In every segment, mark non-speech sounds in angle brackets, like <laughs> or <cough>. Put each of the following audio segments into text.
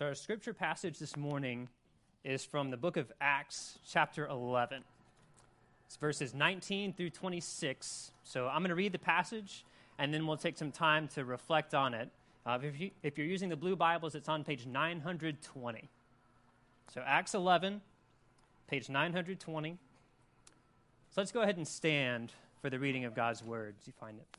So, our scripture passage this morning is from the book of Acts, chapter 11. It's verses 19 through 26. So, I'm going to read the passage, and then we'll take some time to reflect on it. Uh, if, you, if you're using the blue Bibles, it's on page 920. So, Acts 11, page 920. So, let's go ahead and stand for the reading of God's words. you find it.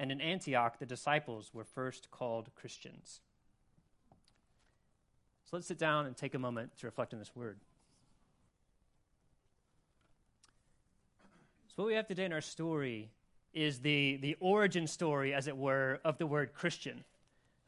and in Antioch, the disciples were first called Christians. So let's sit down and take a moment to reflect on this word. So, what we have today in our story is the, the origin story, as it were, of the word Christian.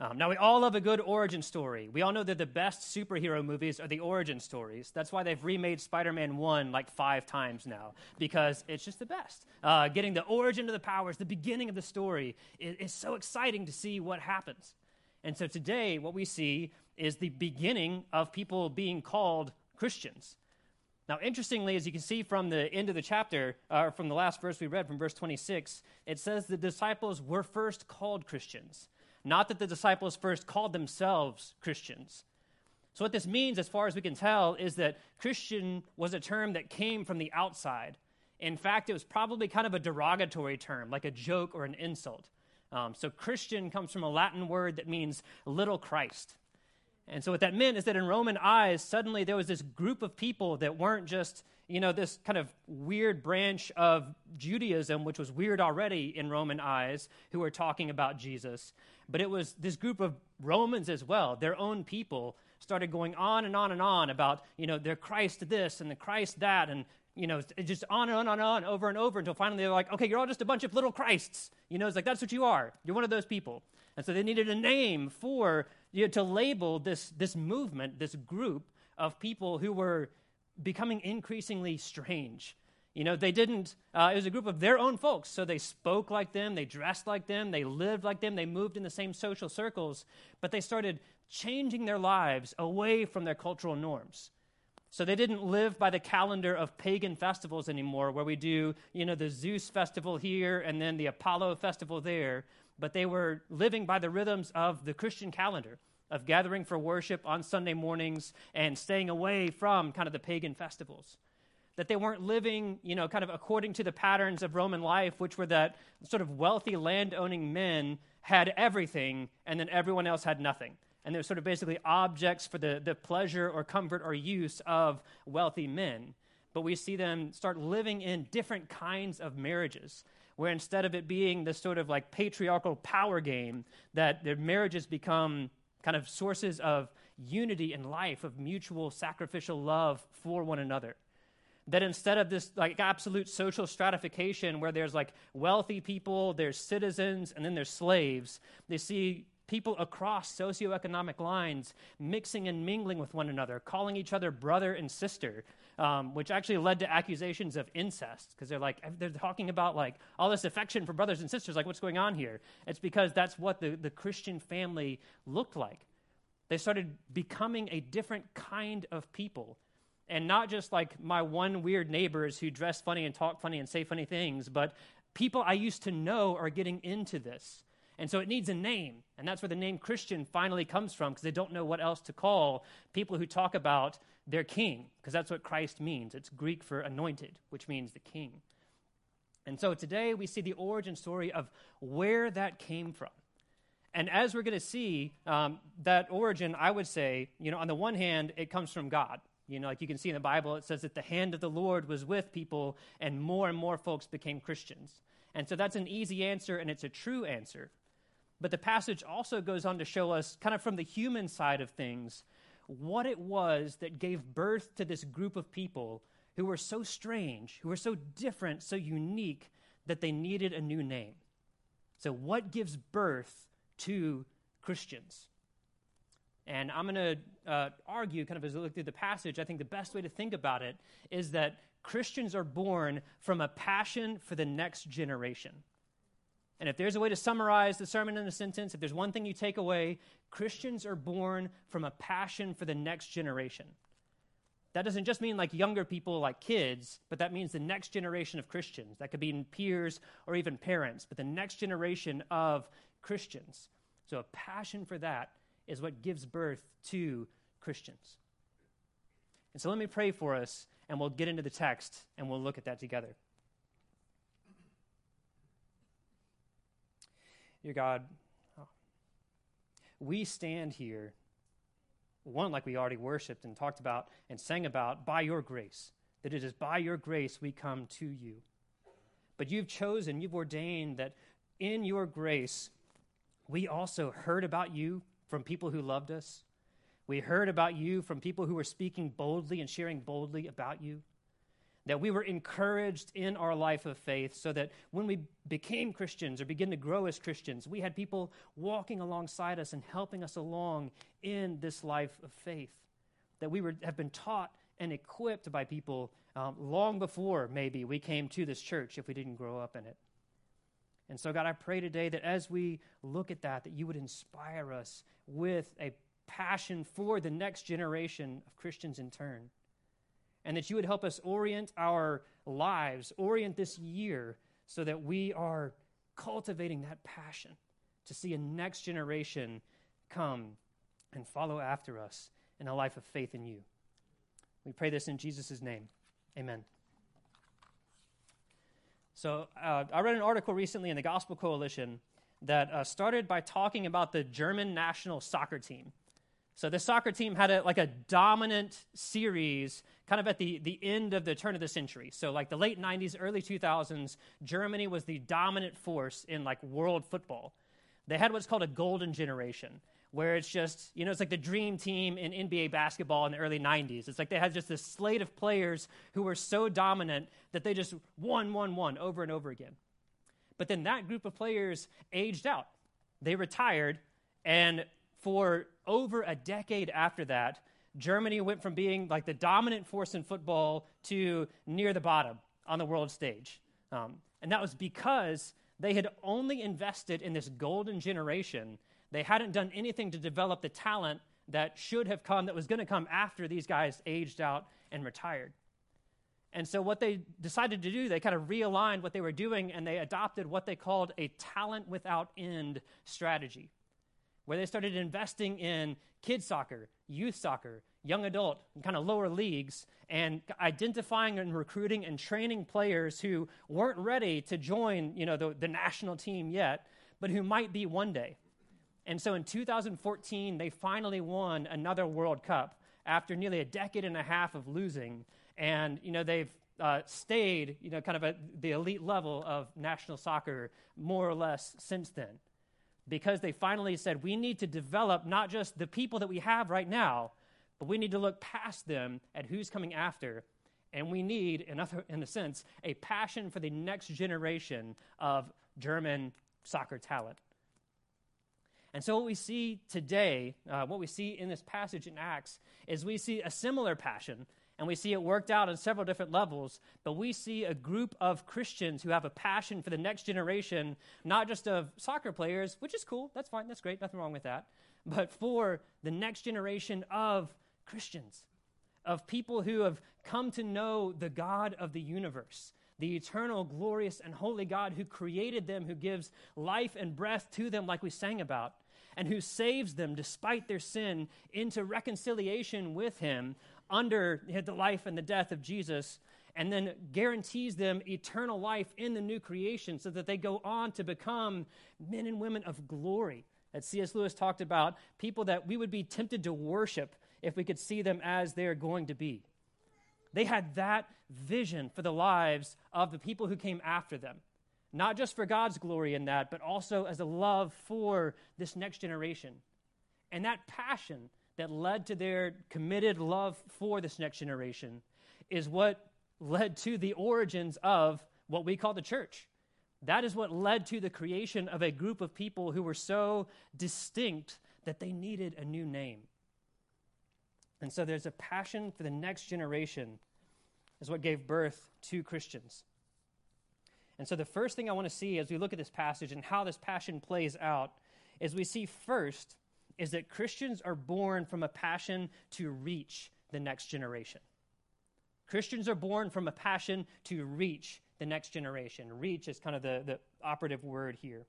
Um, now, we all love a good origin story. We all know that the best superhero movies are the origin stories. That's why they've remade Spider Man 1 like five times now, because it's just the best. Uh, getting the origin of the powers, the beginning of the story, is, so exciting to see what happens. And so today, what we see is the beginning of people being called Christians. Now, interestingly, as you can see from the end of the chapter, uh, from the last verse we read, from verse 26, it says the disciples were first called Christians. Not that the disciples first called themselves Christians. So, what this means, as far as we can tell, is that Christian was a term that came from the outside. In fact, it was probably kind of a derogatory term, like a joke or an insult. Um, so, Christian comes from a Latin word that means little Christ. And so, what that meant is that in Roman eyes, suddenly there was this group of people that weren't just, you know, this kind of weird branch of Judaism, which was weird already in Roman eyes, who were talking about Jesus but it was this group of Romans as well, their own people, started going on and on and on about, you know, their Christ this and the Christ that, and, you know, just on and on and on, over and over until finally they're like, okay, you're all just a bunch of little Christs. You know, it's like, that's what you are. You're one of those people. And so they needed a name for, you know, to label this, this movement, this group of people who were becoming increasingly strange you know, they didn't, uh, it was a group of their own folks. So they spoke like them, they dressed like them, they lived like them, they moved in the same social circles, but they started changing their lives away from their cultural norms. So they didn't live by the calendar of pagan festivals anymore, where we do, you know, the Zeus festival here and then the Apollo festival there, but they were living by the rhythms of the Christian calendar of gathering for worship on Sunday mornings and staying away from kind of the pagan festivals that they weren't living, you know, kind of according to the patterns of Roman life, which were that sort of wealthy land owning men had everything and then everyone else had nothing. And they're sort of basically objects for the, the pleasure or comfort or use of wealthy men. But we see them start living in different kinds of marriages, where instead of it being this sort of like patriarchal power game, that their marriages become kind of sources of unity in life, of mutual sacrificial love for one another that instead of this like absolute social stratification where there's like wealthy people, there's citizens, and then there's slaves, they see people across socioeconomic lines mixing and mingling with one another, calling each other brother and sister, um, which actually led to accusations of incest because they're like they're talking about like all this affection for brothers and sisters. Like what's going on here? It's because that's what the, the Christian family looked like. They started becoming a different kind of people and not just like my one weird neighbors who dress funny and talk funny and say funny things, but people I used to know are getting into this. And so it needs a name. And that's where the name Christian finally comes from because they don't know what else to call people who talk about their king, because that's what Christ means. It's Greek for anointed, which means the king. And so today we see the origin story of where that came from. And as we're going to see, um, that origin, I would say, you know, on the one hand, it comes from God. You know, like you can see in the Bible, it says that the hand of the Lord was with people, and more and more folks became Christians. And so that's an easy answer, and it's a true answer. But the passage also goes on to show us, kind of from the human side of things, what it was that gave birth to this group of people who were so strange, who were so different, so unique, that they needed a new name. So, what gives birth to Christians? And I'm going to uh, argue, kind of as I look through the passage, I think the best way to think about it is that Christians are born from a passion for the next generation. And if there's a way to summarize the sermon in a sentence, if there's one thing you take away, Christians are born from a passion for the next generation. That doesn't just mean like younger people, like kids, but that means the next generation of Christians. That could be peers or even parents, but the next generation of Christians. So a passion for that is what gives birth to Christians. And so let me pray for us, and we'll get into the text and we'll look at that together. Dear God, we stand here one, like we already worshiped and talked about and sang about, by your grace. That it is by your grace we come to you. But you've chosen, you've ordained that in your grace, we also heard about you from people who loved us. We heard about you from people who were speaking boldly and sharing boldly about you that we were encouraged in our life of faith so that when we became Christians or begin to grow as Christians, we had people walking alongside us and helping us along in this life of faith. That we were, have been taught and equipped by people um, long before maybe we came to this church if we didn't grow up in it. And so, God, I pray today that as we look at that, that you would inspire us with a passion for the next generation of Christians in turn and that you would help us orient our lives, orient this year, so that we are cultivating that passion to see a next generation come and follow after us in a life of faith in you. We pray this in Jesus' name. Amen. So, uh, I read an article recently in the Gospel Coalition that uh, started by talking about the German national soccer team. So the soccer team had a, like a dominant series kind of at the, the end of the turn of the century. So like the late 90s, early 2000s, Germany was the dominant force in like world football. They had what's called a golden generation, where it's just, you know, it's like the dream team in NBA basketball in the early 90s. It's like they had just this slate of players who were so dominant that they just won, won, won over and over again. But then that group of players aged out. They retired, and for over a decade after that, Germany went from being like the dominant force in football to near the bottom on the world stage. Um, and that was because they had only invested in this golden generation. They hadn't done anything to develop the talent that should have come, that was going to come after these guys aged out and retired. And so, what they decided to do, they kind of realigned what they were doing and they adopted what they called a talent without end strategy where they started investing in kids soccer, youth soccer, young adult, kind of lower leagues, and identifying and recruiting and training players who weren't ready to join, you know, the, the national team yet, but who might be one day. And so in 2014, they finally won another World Cup after nearly a decade and a half of losing. And, you know, they've uh, stayed, you know, kind of at the elite level of national soccer more or less since then because they finally said we need to develop not just the people that we have right now, but we need to look past them at who's coming after. And we need, in, other, in a sense, a passion for the next generation of German soccer talent. And so, what we see today, uh, what we see in this passage in Acts, is we see a similar passion and we see it worked out on several different levels. But we see a group of Christians who have a passion for the next generation, not just of soccer players, which is cool, that's fine, that's great, nothing wrong with that, but for the next generation of Christians, of people who have come to know the God of the universe. The eternal, glorious, and holy God who created them, who gives life and breath to them, like we sang about, and who saves them despite their sin into reconciliation with Him under the life and the death of Jesus, and then guarantees them eternal life in the new creation so that they go on to become men and women of glory, That C.S. Lewis talked about people that we would be tempted to worship if we could see them as they're going to be. They had that vision for the lives of the people who came after them, not just for God's glory in that, but also as a love for this next generation. And that passion that led to their committed love for this next generation is what led to the origins of what we call the church. That is what led to the creation of a group of people who were so distinct that they needed a new name. And so there's a passion for the next generation, is what gave birth to Christians. And so the first thing I want to see as we look at this passage and how this passion plays out is we see first is that Christians are born from a passion to reach the next generation. Christians are born from a passion to reach the next generation. Reach is kind of the, the operative word here.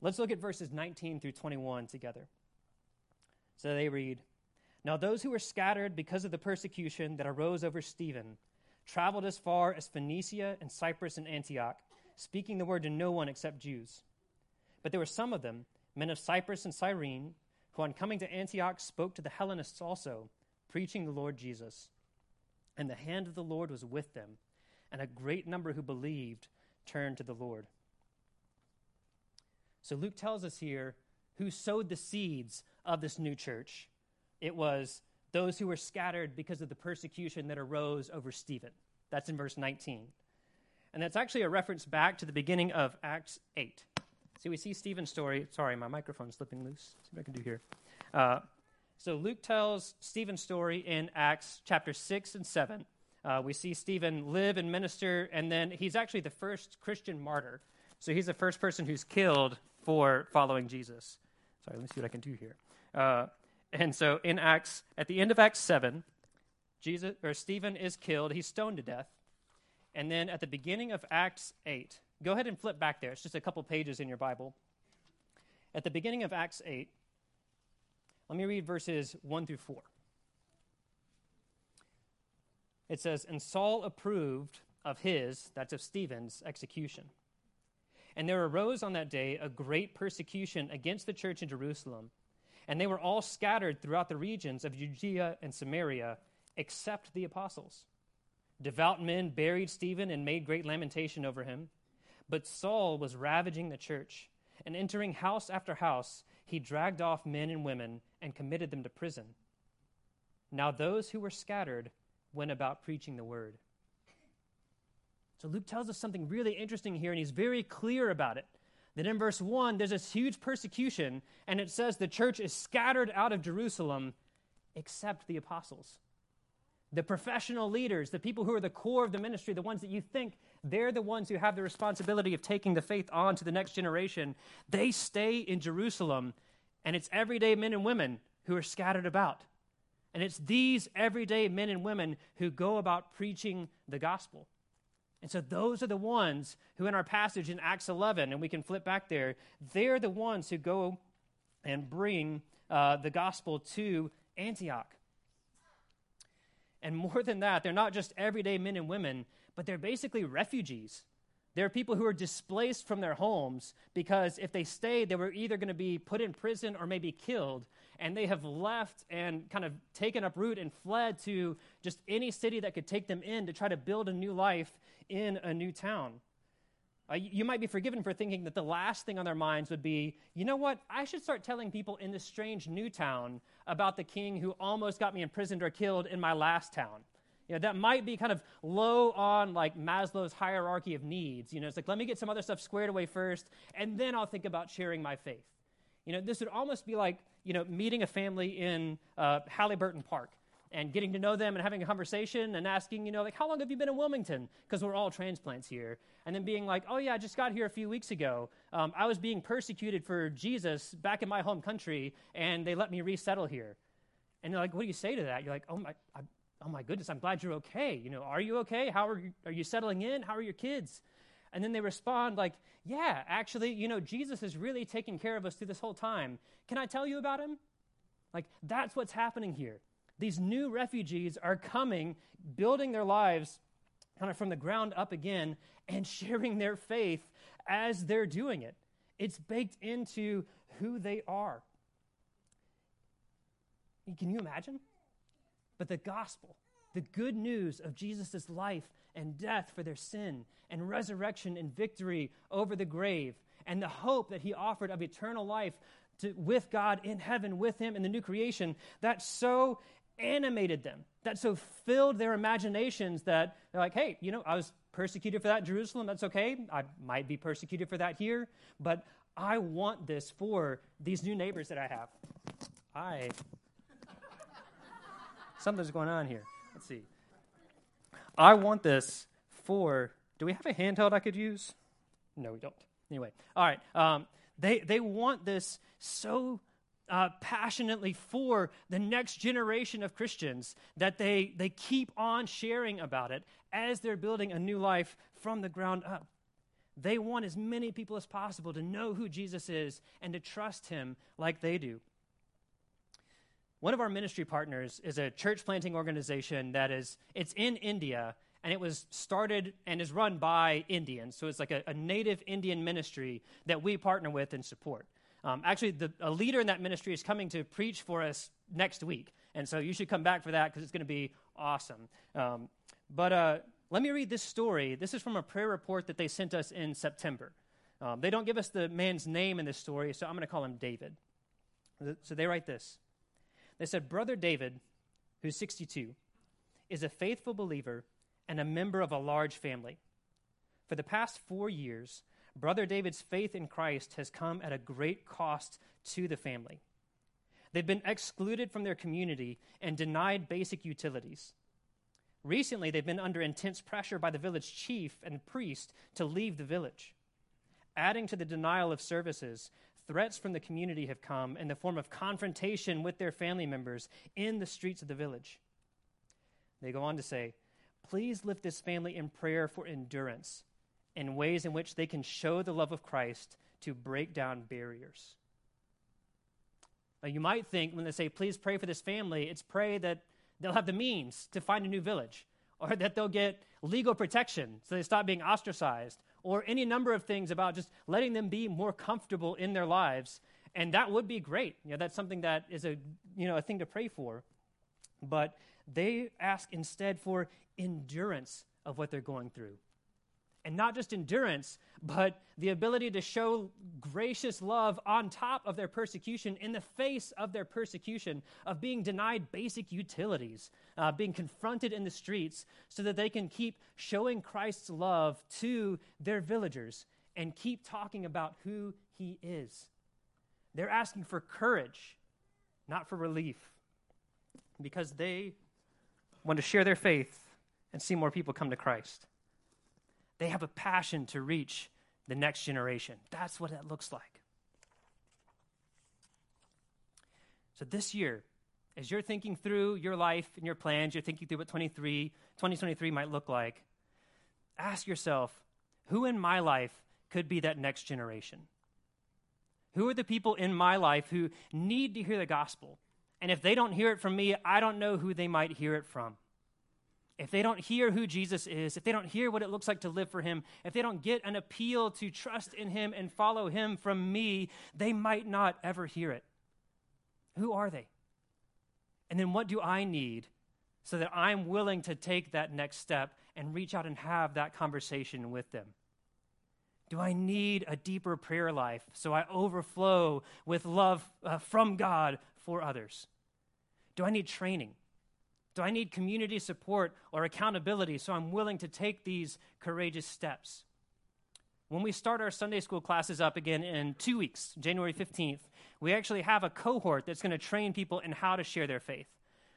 Let's look at verses 19 through 21 together. So they read Now those who were scattered because of the persecution that arose over Stephen traveled as far as Phoenicia and Cyprus and Antioch, speaking the word to no one except Jews. But there were some of them, men of Cyprus and Cyrene, who on coming to Antioch spoke to the Hellenists also, preaching the Lord Jesus. And the hand of the Lord was with them and a great number who believed turned to the Lord. So Luke tells us here who sowed the seeds of this new church. It was those who were scattered because of the persecution that arose over Stephen. That's in verse 19. And that's actually a reference back to the beginning of Acts 8. See, we see Stephen's story. Sorry, my microphone's slipping loose. see what I can do here. Uh, so Luke tells Stephen's story in Acts chapter 6 and 7. Uh, we see Stephen live and minister, and then he's actually the first Christian martyr. So he's the first person who's killed for following Jesus. Sorry, let me see what I can do here. Uh, and so in Acts, at the end of Acts 7, Jesus or Stephen is killed. He's stoned to death. And then at the beginning of Acts 8, go ahead and flip back there. It's just a couple pages in your Bible. At the beginning of Acts 8, let me read verses 1 through 4 it says, And Saul approved of his, that's of Stephen's, execution. And there arose on that day a great persecution against the church in Jerusalem, and they were all scattered throughout the regions of Judea and Samaria, except the apostles. Devout men buried Stephen and made great lamentation over him. But Saul was ravaging the church, and entering house after house, he dragged off men and women and committed them to prison. Now those who were scattered went about preaching the word. So Luke tells us something really interesting here, and he's very clear about it. That in verse 1, there's this huge persecution, and it says the church is scattered out of Jerusalem except the apostles. The professional leaders, the people who are the core of the ministry, the ones that you think they're the ones who have the responsibility of taking the faith on to the next generation, they stay in Jerusalem, and it's everyday men and women who are scattered about. And it's these everyday men and women who go about preaching the gospel. And so those are the ones who, in our passage in Acts 11, and we can flip back there, they're the ones who go and bring uh, the gospel to Antioch. And more than that, they're not just everyday men and women, but they're basically refugees. There are people who are displaced from their homes because if they stayed, they were either going to be put in prison or maybe killed. And they have left and kind of taken up root and fled to just any city that could take them in to try to build a new life in a new town. Uh, you might be forgiven for thinking that the last thing on their minds would be, you know what, I should start telling people in this strange new town about the king who almost got me imprisoned or killed in my last town. You know, that might be kind of low on like Maslow's hierarchy of needs. You know, it's like, let me get some other stuff squared away first, and then I'll think about sharing my faith. You know, this would almost be like, you know, meeting a family in uh, Halyburton Park and getting to know them and having a conversation and asking, you know, like, how long have you been in Wilmington? Because we're all transplants here. And then being like, oh, yeah, I just got here a few weeks ago. Um, I was being persecuted for Jesus back in my home country, and they let me resettle here. And they're like, what do you say to that? You're like, oh, my, I, oh my goodness, I'm glad you're okay. You know, are you okay? How are you, are you settling in? How are your kids? And then they respond like, yeah, actually, you know, Jesus is really taking care of us through this whole time. Can I tell you about him? Like, that's what's happening here. These new refugees are coming, building their lives kind of from the ground up again, and <laughs> sharing their faith as they're doing it. it's baked into who they are. Can you imagine? But the gospel, the good news of Jesus' life and death for their sin, and resurrection and victory over the grave, and the hope that he offered of eternal life to, with God in heaven, with him in the new creation, that so animated them, that so filled their imaginations that they're like, hey, you know, I was persecuted for that Jerusalem. That's okay. I might be persecuted for that here, but I want this for these new neighbors that I have. I. Something's going on here. Let's see. I want this for. Do we have a handheld I could use? No, we don't. Anyway, all right. Um, they they want this so uh, passionately for the next generation of Christians that they, they keep on sharing about it as they're building a new life from the ground up. They want as many people as possible to know who Jesus is and to trust him like they do. One of our ministry partners is a church planting organization that is it's in India and it was started and is run by Indians. So it's like a, a native Indian ministry that we partner with and support. Um, actually, the, a leader in that ministry is coming to preach for us next week. And so you should come back for that because it's going to be awesome. Um, but uh, let me read this story. This is from a prayer report that they sent us in September. Um, they don't give us the man's name in this story, so I'm going to call him David. So they write this They said, Brother David, who's 62, is a faithful believer and a member of a large family. For the past four years, Brother David's faith in Christ has come at a great cost to the family. They've been excluded from their community and denied basic utilities. Recently, they've been under intense pressure by the village chief and priest to leave the village. Adding to the denial of services, threats from the community have come in the form of confrontation with their family members in the streets of the village. They go on to say, Please lift this family in prayer for endurance and ways in which they can show the love of Christ to break down barriers. Now, you might think when they say, please pray for this family, it's pray that they'll have the means to find a new village, or that they'll get legal protection so they stop being ostracized, or any number of things about just letting them be more comfortable in their lives. And that would be great. You know, that's something that is a, you know, a thing to pray for. But they ask instead for endurance of what they're going through and not just endurance, but the ability to show gracious love on top of their persecution, in the face of their persecution, of being denied basic utilities, uh, being confronted in the streets, so that they can keep showing Christ's love to their villagers and keep talking about who he is. They're asking for courage, not for relief, because they want to share their faith and see more people come to Christ. They have a passion to reach the next generation. That's what that looks like. So this year, as you're thinking through your life and your plans, you're thinking through what 23, 2023 might look like, ask yourself, who in my life could be that next generation? Who are the people in my life who need to hear the gospel? And if they don't hear it from me, I don't know who they might hear it from if they don't hear who Jesus is, if they don't hear what it looks like to live for him, if they don't get an appeal to trust in him and follow him from me, they might not ever hear it. Who are they? And then what do I need so that I'm willing to take that next step and reach out and have that conversation with them? Do I need a deeper prayer life so I overflow with love uh, from God for others? Do I need training? Do I need community support or accountability so I'm willing to take these courageous steps? When we start our Sunday school classes up again in two weeks, January 15th, we actually have a cohort that's going to train people in how to share their faith.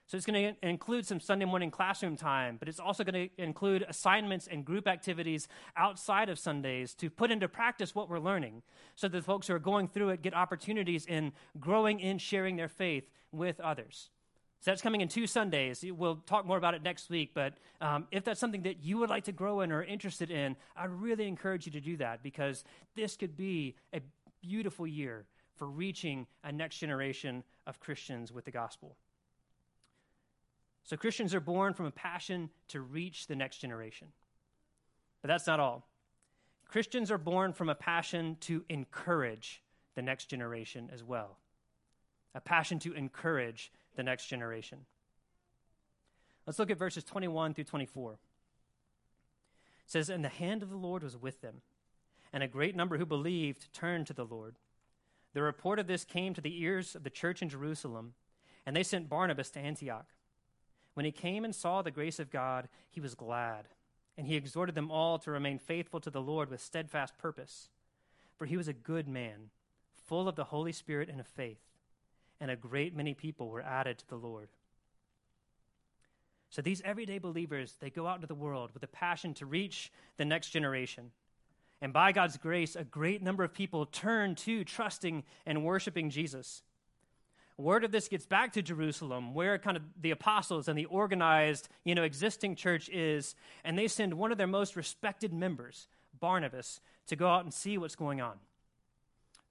So it's going to include some Sunday morning classroom time, but it's also going to include assignments and group activities outside of Sundays to put into practice what we're learning so that folks who are going through it get opportunities in growing in sharing their faith with others. So that's coming in two Sundays. We'll talk more about it next week. But um, if that's something that you would like to grow in or interested in, I really encourage you to do that because this could be a beautiful year for reaching a next generation of Christians with the gospel. So Christians are born from a passion to reach the next generation. But that's not all. Christians are born from a passion to encourage the next generation as well. A passion to encourage the next generation. Let's look at verses 21 through 24. It says, And the hand of the Lord was with them, and a great number who believed turned to the Lord. The report of this came to the ears of the church in Jerusalem, and they sent Barnabas to Antioch. When he came and saw the grace of God, he was glad, and he exhorted them all to remain faithful to the Lord with steadfast purpose. For he was a good man, full of the Holy Spirit and of faith, and a great many people were added to the Lord. So these everyday believers, they go out into the world with a passion to reach the next generation. And by God's grace, a great number of people turn to trusting and worshiping Jesus. Word of this gets back to Jerusalem, where kind of the apostles and the organized, you know, existing church is, and they send one of their most respected members, Barnabas, to go out and see what's going on.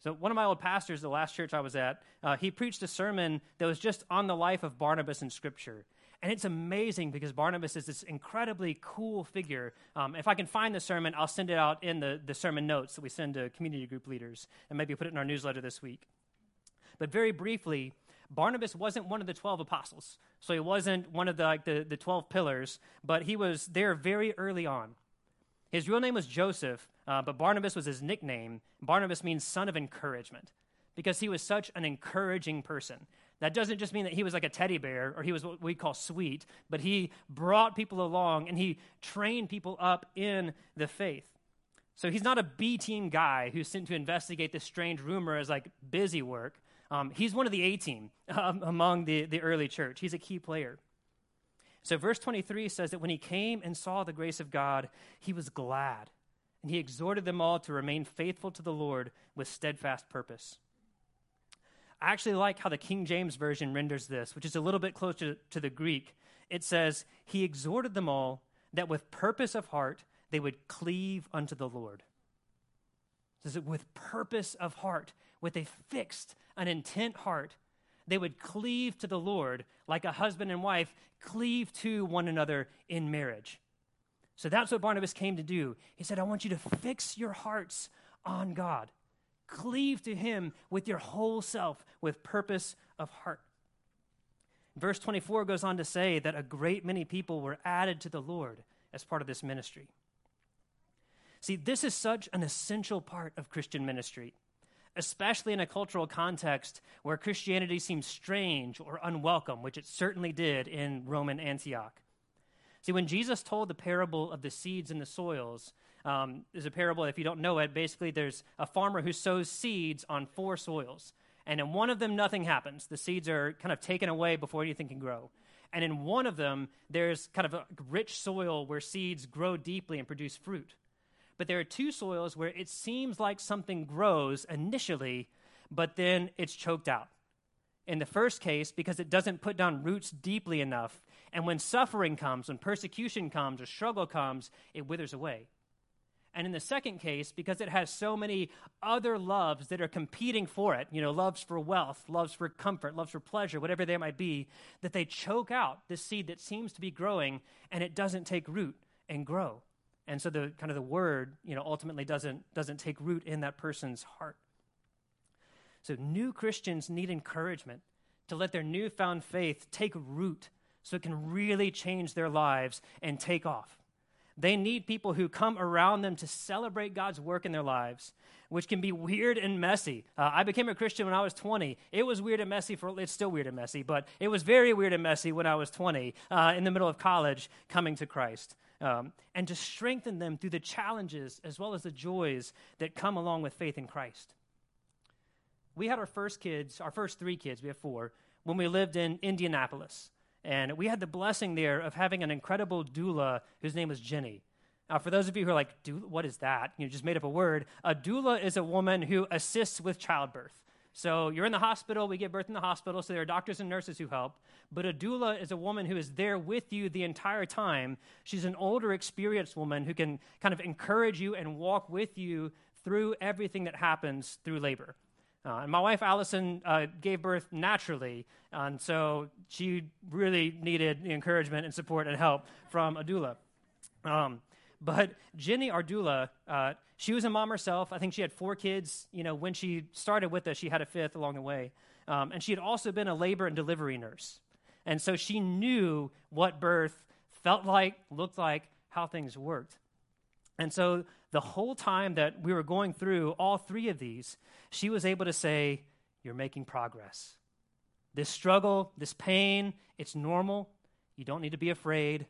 So, one of my old pastors, the last church I was at, uh, he preached a sermon that was just on the life of Barnabas in Scripture. And it's amazing because Barnabas is this incredibly cool figure. Um, if I can find the sermon, I'll send it out in the, the sermon notes that we send to community group leaders and maybe put it in our newsletter this week. But very briefly, Barnabas wasn't one of the 12 apostles. So he wasn't one of the, like, the, the 12 pillars, but he was there very early on. His real name was Joseph, uh, but Barnabas was his nickname. Barnabas means son of encouragement because he was such an encouraging person. That doesn't just mean that he was like a teddy bear or he was what we call sweet, but he brought people along and he trained people up in the faith. So he's not a B team guy who's sent to investigate this strange rumor as like busy work. Um, he's one of the A team <laughs> um, among the, the early church. He's a key player. So verse 23 says that when he came and saw the grace of God, he was glad. And he exhorted them all to remain faithful to the Lord with steadfast purpose. I actually like how the King James Version renders this, which is a little bit closer to the Greek. It says, He exhorted them all that with purpose of heart they would cleave unto the Lord. It says, with purpose of heart, with a fixed, an intent heart, they would cleave to the Lord like a husband and wife cleave to one another in marriage. So that's what Barnabas came to do. He said, I want you to fix your hearts on God. Cleave to him with your whole self, with purpose of heart. Verse 24 goes on to say that a great many people were added to the Lord as part of this ministry. See, this is such an essential part of Christian ministry, especially in a cultural context where Christianity seems strange or unwelcome, which it certainly did in Roman Antioch. See, when Jesus told the parable of the seeds and the soils, um, there's a parable, if you don't know it, basically there's a farmer who sows seeds on four soils. And in one of them, nothing happens. The seeds are kind of taken away before anything can grow. And in one of them, there's kind of a rich soil where seeds grow deeply and produce fruit. But there are two soils where it seems like something grows initially, but then it's choked out. In the first case, because it doesn't put down roots deeply enough, and when suffering comes, when persecution comes, or struggle comes, it withers away. And in the second case, because it has so many other loves that are competing for it, you know, loves for wealth, loves for comfort, loves for pleasure, whatever they might be, that they choke out this seed that seems to be growing and it doesn't take root and grow. And so the kind of the word, you know, ultimately doesn't doesn't take root in that person's heart. So new Christians need encouragement to let their newfound faith take root so it can really change their lives and take off. They need people who come around them to celebrate God's work in their lives, which can be weird and messy. Uh, I became a Christian when I was 20. It was weird and messy for, it's still weird and messy, but it was very weird and messy when I was 20 uh, in the middle of college coming to Christ. Um, and to strengthen them through the challenges as well as the joys that come along with faith in Christ. We had our first kids, our first three kids, we have four, when we lived in Indianapolis. And we had the blessing there of having an incredible doula whose name was Jenny. Now, for those of you who are like, what is that? You just made up a word. A doula is a woman who assists with childbirth. So you're in the hospital, we give birth in the hospital, so there are doctors and nurses who help. But a doula is a woman who is there with you the entire time. She's an older, experienced woman who can kind of encourage you and walk with you through everything that happens through labor. Uh, and my wife Allison uh, gave birth naturally, and so she really needed the encouragement and support and help from a doula. Um, But Jenny our doula, uh, she was a mom herself. I think she had four kids. You know, when she started with us, she had a fifth along the way. Um, and she had also been a labor and delivery nurse. And so she knew what birth felt like, looked like, how things worked. And so the whole time that we were going through all three of these, she was able to say, You're making progress. This struggle, this pain, it's normal. You don't need to be afraid.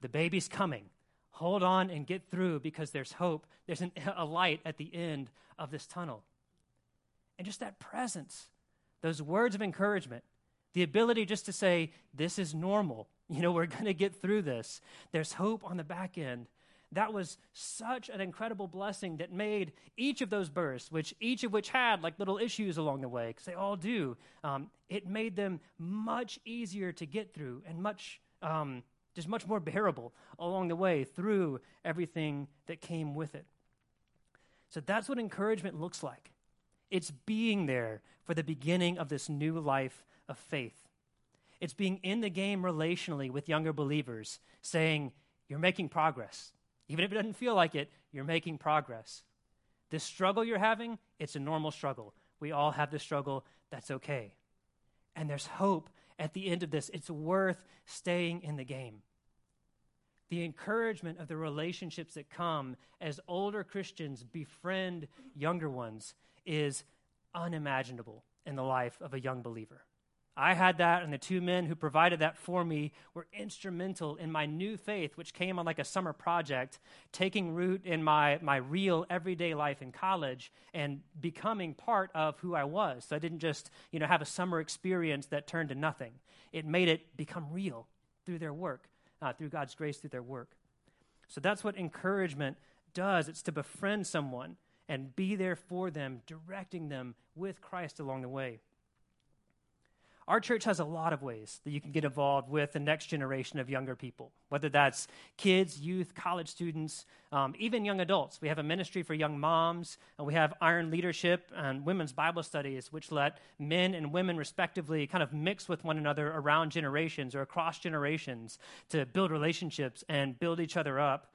The baby's coming. Hold on and get through because there's hope. There's an, <laughs> a light at the end of this tunnel. And just that presence, those words of encouragement, the ability just to say, This is normal. You know, we're <laughs> going to get through this. There's hope on the back end. That was such an incredible blessing that made each of those births, which each of which had like little issues along the way, because they all do, um, it made them much easier to get through and much, um, just much more bearable along the way through everything that came with it. So that's what encouragement looks like. It's being there for the beginning of this new life of faith. It's being in the game relationally with younger believers, saying, You're making progress. Even if it doesn't feel like it, you're making progress. This struggle you're having, it's a normal struggle. We all have this struggle. That's okay. And there's hope at the end of this. It's worth staying in the game. The encouragement of the relationships that come as older Christians befriend younger ones is unimaginable in the life of a young believer. I had that, and the two men who provided that for me were instrumental in my new faith, which came on like a summer project, taking root in my, my real everyday life in college and becoming part of who I was. So I didn't just, you know, have a summer experience that turned to nothing. It made it become real through their work, uh, through God's grace, through their work. So that's what encouragement does. It's to befriend someone and be there for them, directing them with Christ along the way. Our church has a lot of ways that you can get involved with the next generation of younger people, whether that's kids, youth, college students, um, even young adults. We have a ministry for young moms, and we have Iron Leadership and women's Bible studies, which let men and women, respectively, kind of mix with one another around generations or across generations to build relationships and build each other up.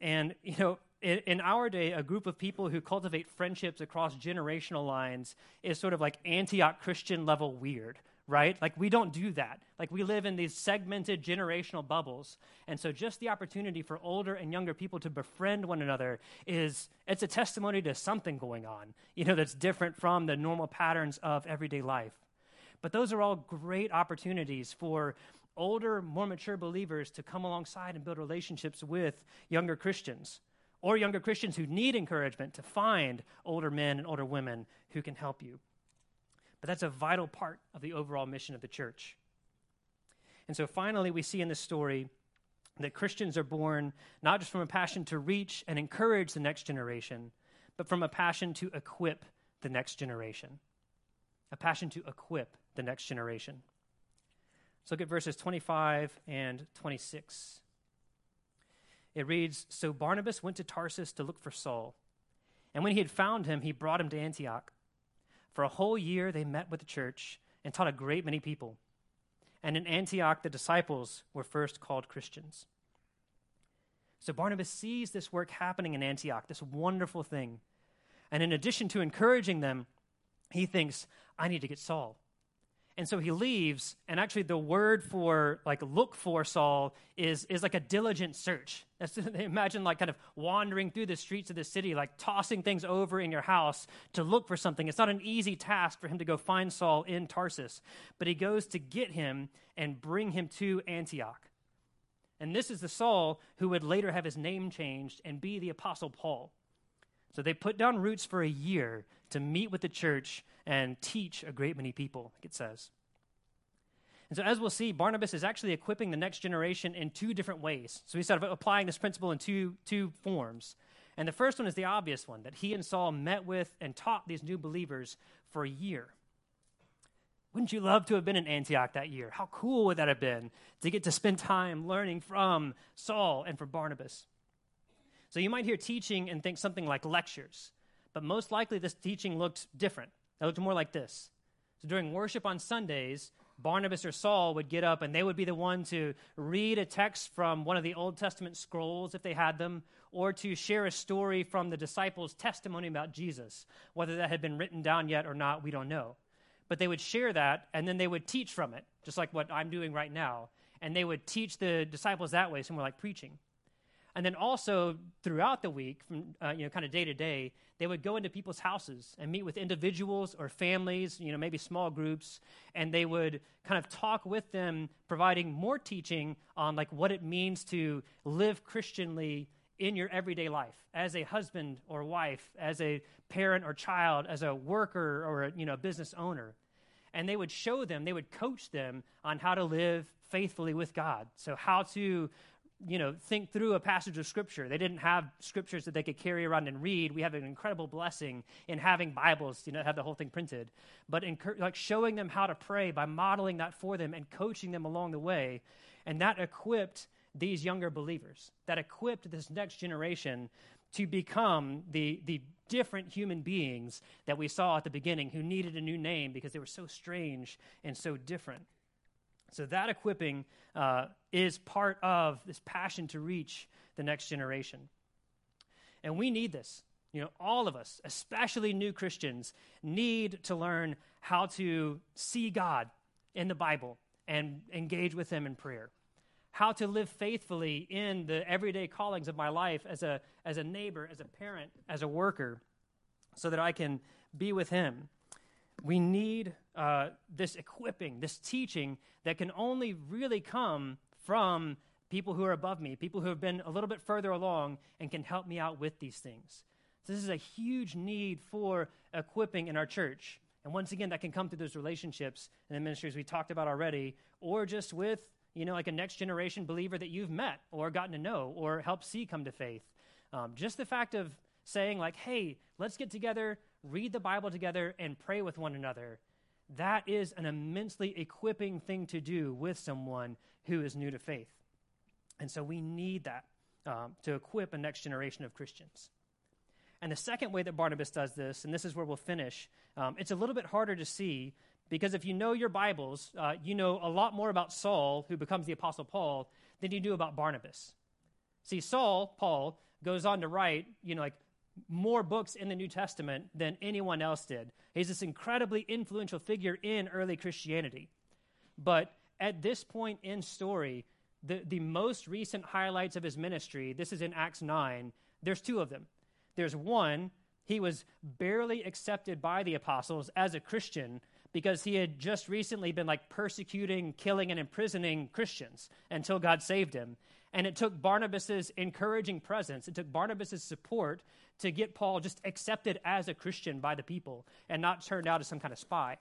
And, you know, in, in, our day, a group of people who cultivate friendships across generational lines is sort of like Antioch Christian level weird, right? Like, we don't do that. Like, we live in these segmented generational bubbles. And so, just the opportunity for older and younger people to befriend one another is, it's a testimony to something going on, you know, that's different from the normal patterns of everyday life. But those are all great opportunities for older, more mature believers to come alongside and build relationships with younger Christians or younger Christians who need encouragement to find older men and older women who can help you. But that's a vital part of the overall mission of the church. And so finally, we see in this story that Christians are born not just from a passion to reach and encourage the next generation, but from a passion to equip the next generation. A passion to equip the next generation. Let's look at verses 25 and 26. It reads So Barnabas went to Tarsus to look for Saul. And when he had found him, he brought him to Antioch. For a whole year, they met with the church and taught a great many people. And in Antioch, the disciples were first called Christians. So Barnabas sees this work happening in Antioch, this wonderful thing. And in addition to encouraging them, he thinks, I need to get Saul. And so he leaves, and actually the word for like look for Saul is, is like a diligent search. <laughs> Imagine like kind of wandering through the streets of the city, like tossing things over in your house to look for something. It's not an easy task for him to go find Saul in Tarsus, but he goes to get him and bring him to Antioch. And this is the Saul who would later have his name changed and be the Apostle Paul. So they put down roots for a year to meet with the church and teach a great many people, like it says. And so, as we'll see, Barnabas is actually equipping the next generation in two different ways. So, he's sort of applying this principle in two, two forms. And the first one is the obvious one that he and Saul met with and taught these new believers for a year. Wouldn't you love to have been in Antioch that year? How cool would that have been to get to spend time learning from Saul and from Barnabas? So you might hear teaching and think something like lectures, but most likely this teaching looked different. It looked more like this. So during worship on Sundays, Barnabas or Saul would get up and they would be the one to read a text from one of the Old Testament scrolls if they had them, or to share a story from the disciples' testimony about Jesus. Whether that had been written down yet or not, we don't know. But they would share that and then they would teach from it, just like what I'm doing right now. And they would teach the disciples that way, somewhere like preaching. And then also throughout the week, from uh, you know, kind of day to day, they would go into people's houses and meet with individuals or families, you know, maybe small groups, and they would kind of talk with them, providing more teaching on like what it means to live Christianly in your everyday life as a husband or wife, as a parent or child, as a worker or a you know, business owner. And they would show them, they would coach them on how to live faithfully with God. So, how to you know, think through a passage of scripture. They didn't have scriptures that they could carry around and read. We have an incredible blessing in having Bibles, you know, have the whole thing printed. But like showing them how to pray by modeling that for them and coaching them along the way. And that equipped these younger believers, that equipped this next generation to become the, the different human beings that we saw at the beginning who needed a new name because they were so strange and so different. So that equipping uh, is part of this passion to reach the next generation. And we need this. You know, all of us, especially new Christians, need to learn how to see God in the Bible and engage with Him in prayer. How to live faithfully in the everyday callings of my life as a, as a neighbor, as a parent, as a worker, so that I can be with Him we need uh, this equipping, this teaching that can only really come from people who are above me, people who have been a little bit further along and can help me out with these things. So this is a huge need for equipping in our church. And once again, that can come through those relationships and the ministries we talked about already, or just with, you know, like a next generation believer that you've met or gotten to know or helped see come to faith. Um, just the fact of saying, like, hey, let's get together, read the Bible together, and pray with one another, that is an immensely equipping thing to do with someone who is new to faith. And so we need that um, to equip a next generation of Christians. And the second way that Barnabas does this, and this is where we'll finish, um, it's a little bit harder to see because if you know your Bibles, uh, you know a lot more about Saul, who becomes the Apostle Paul, than you do about Barnabas. See, Saul, Paul, goes on to write, you know, like more books in the New Testament than anyone else did. He's this incredibly influential figure in early Christianity. But at this point in story, the, the most recent highlights of his ministry, this is in Acts 9, there's two of them. There's one, he was barely accepted by the apostles as a Christian because he had just recently been like persecuting, killing, and imprisoning Christians until God saved him. And it took Barnabas's encouraging presence, it took Barnabas's support to get Paul just accepted as a Christian by the people and not turned out as some kind of spy.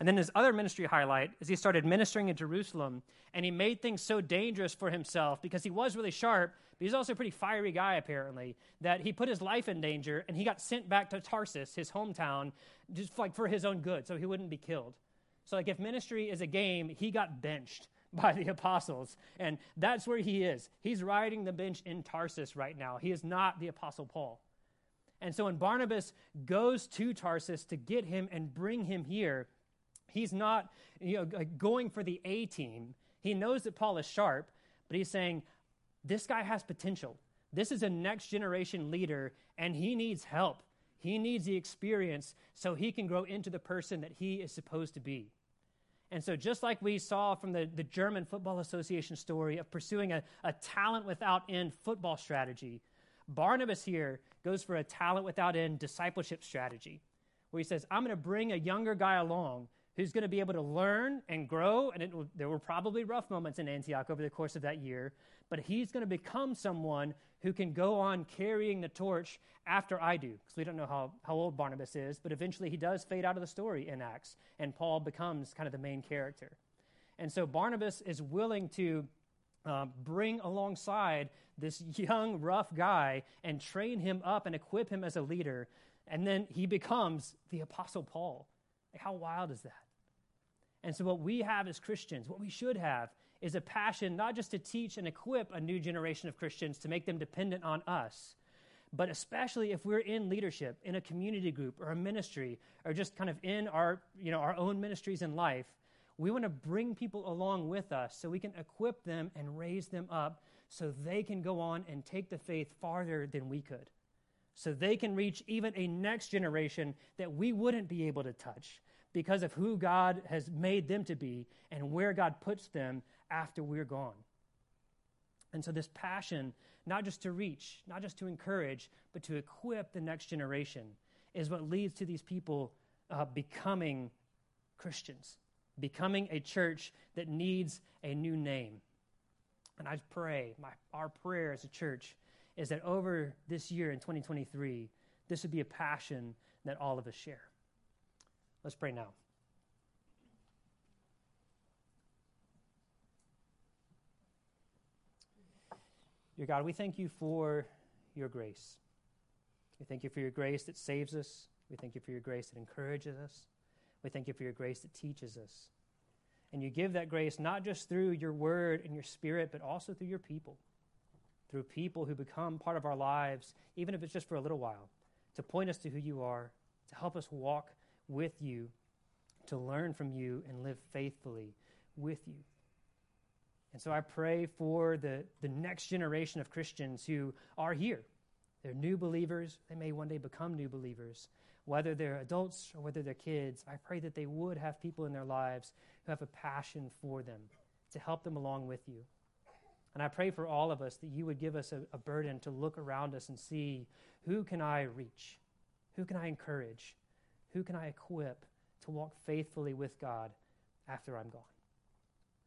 And then his other ministry highlight is he started ministering in Jerusalem, and he made things so dangerous for himself because he was really sharp, but he's also a pretty fiery guy, apparently, that he put his life in danger and he got sent back to Tarsus, his hometown, just like for his own good, so he wouldn't be killed. So, like, if ministry is a game, he got benched by the apostles. And that's where he is. He's riding the bench in Tarsus right now. He is not the apostle Paul. And so when Barnabas goes to Tarsus to get him and bring him here, he's not you know, going for the A team. He knows that Paul is sharp, but he's saying, this guy has potential. This is a next generation leader, and he needs help. He needs the experience so he can grow into the person that he is supposed to be. And so, just like we saw from the, the German Football Association story of pursuing a, a talent without end football strategy, Barnabas here goes for a talent without end discipleship strategy, where he says, I'm going to bring a younger guy along who's going to be able to learn and grow. And there were probably rough moments in Antioch over the course of that year, but he's going to become someone who can go on carrying the torch after I do. Because we don't know how, how old Barnabas is, but eventually he does fade out of the story in Acts, and Paul becomes kind of the main character. And so Barnabas is willing to uh, bring alongside this young, rough guy and train him up and equip him as a leader. And then he becomes the Apostle Paul. Like, how wild is that? And so, what we have as Christians, what we should have, is a passion not just to teach and equip a new generation of Christians to make them dependent on us, but especially if we're in leadership, in a community group or a ministry, or just kind of in our, you know, our own ministries in life, We want to bring people along with us so we can equip them and raise them up so they can go on and take the faith farther than we could. So they can reach even a next generation that we wouldn't be able to touch because of who God has made them to be and where God puts them after we're gone. And so, this passion, not just to reach, not just to encourage, but to equip the next generation, is what leads to these people uh, becoming Christians, becoming a church that needs a new name. And I pray, my, our prayer as a church is that over this year in 2023, this would be a passion that all of us share. Let's pray now. Dear God, we thank you for your grace. We thank you for your grace that saves us. We thank you for your grace that encourages us. We thank you for your grace that teaches us. And you give that grace not just through your word and your spirit, but also through your people, through people who become part of our lives, even if it's just for a little while, to point us to who you are, to help us walk with you, to learn from you, and live faithfully with you. And so I pray for the, the next generation of Christians who are here. They're new believers. They may one day become new believers. Whether they're adults or whether they're kids, I pray that they would have people in their lives who have a passion for them to help them along with you. And I pray for all of us that you would give us a, a burden to look around us and see who can I reach? Who can I encourage? Who can I equip to walk faithfully with God after I'm gone?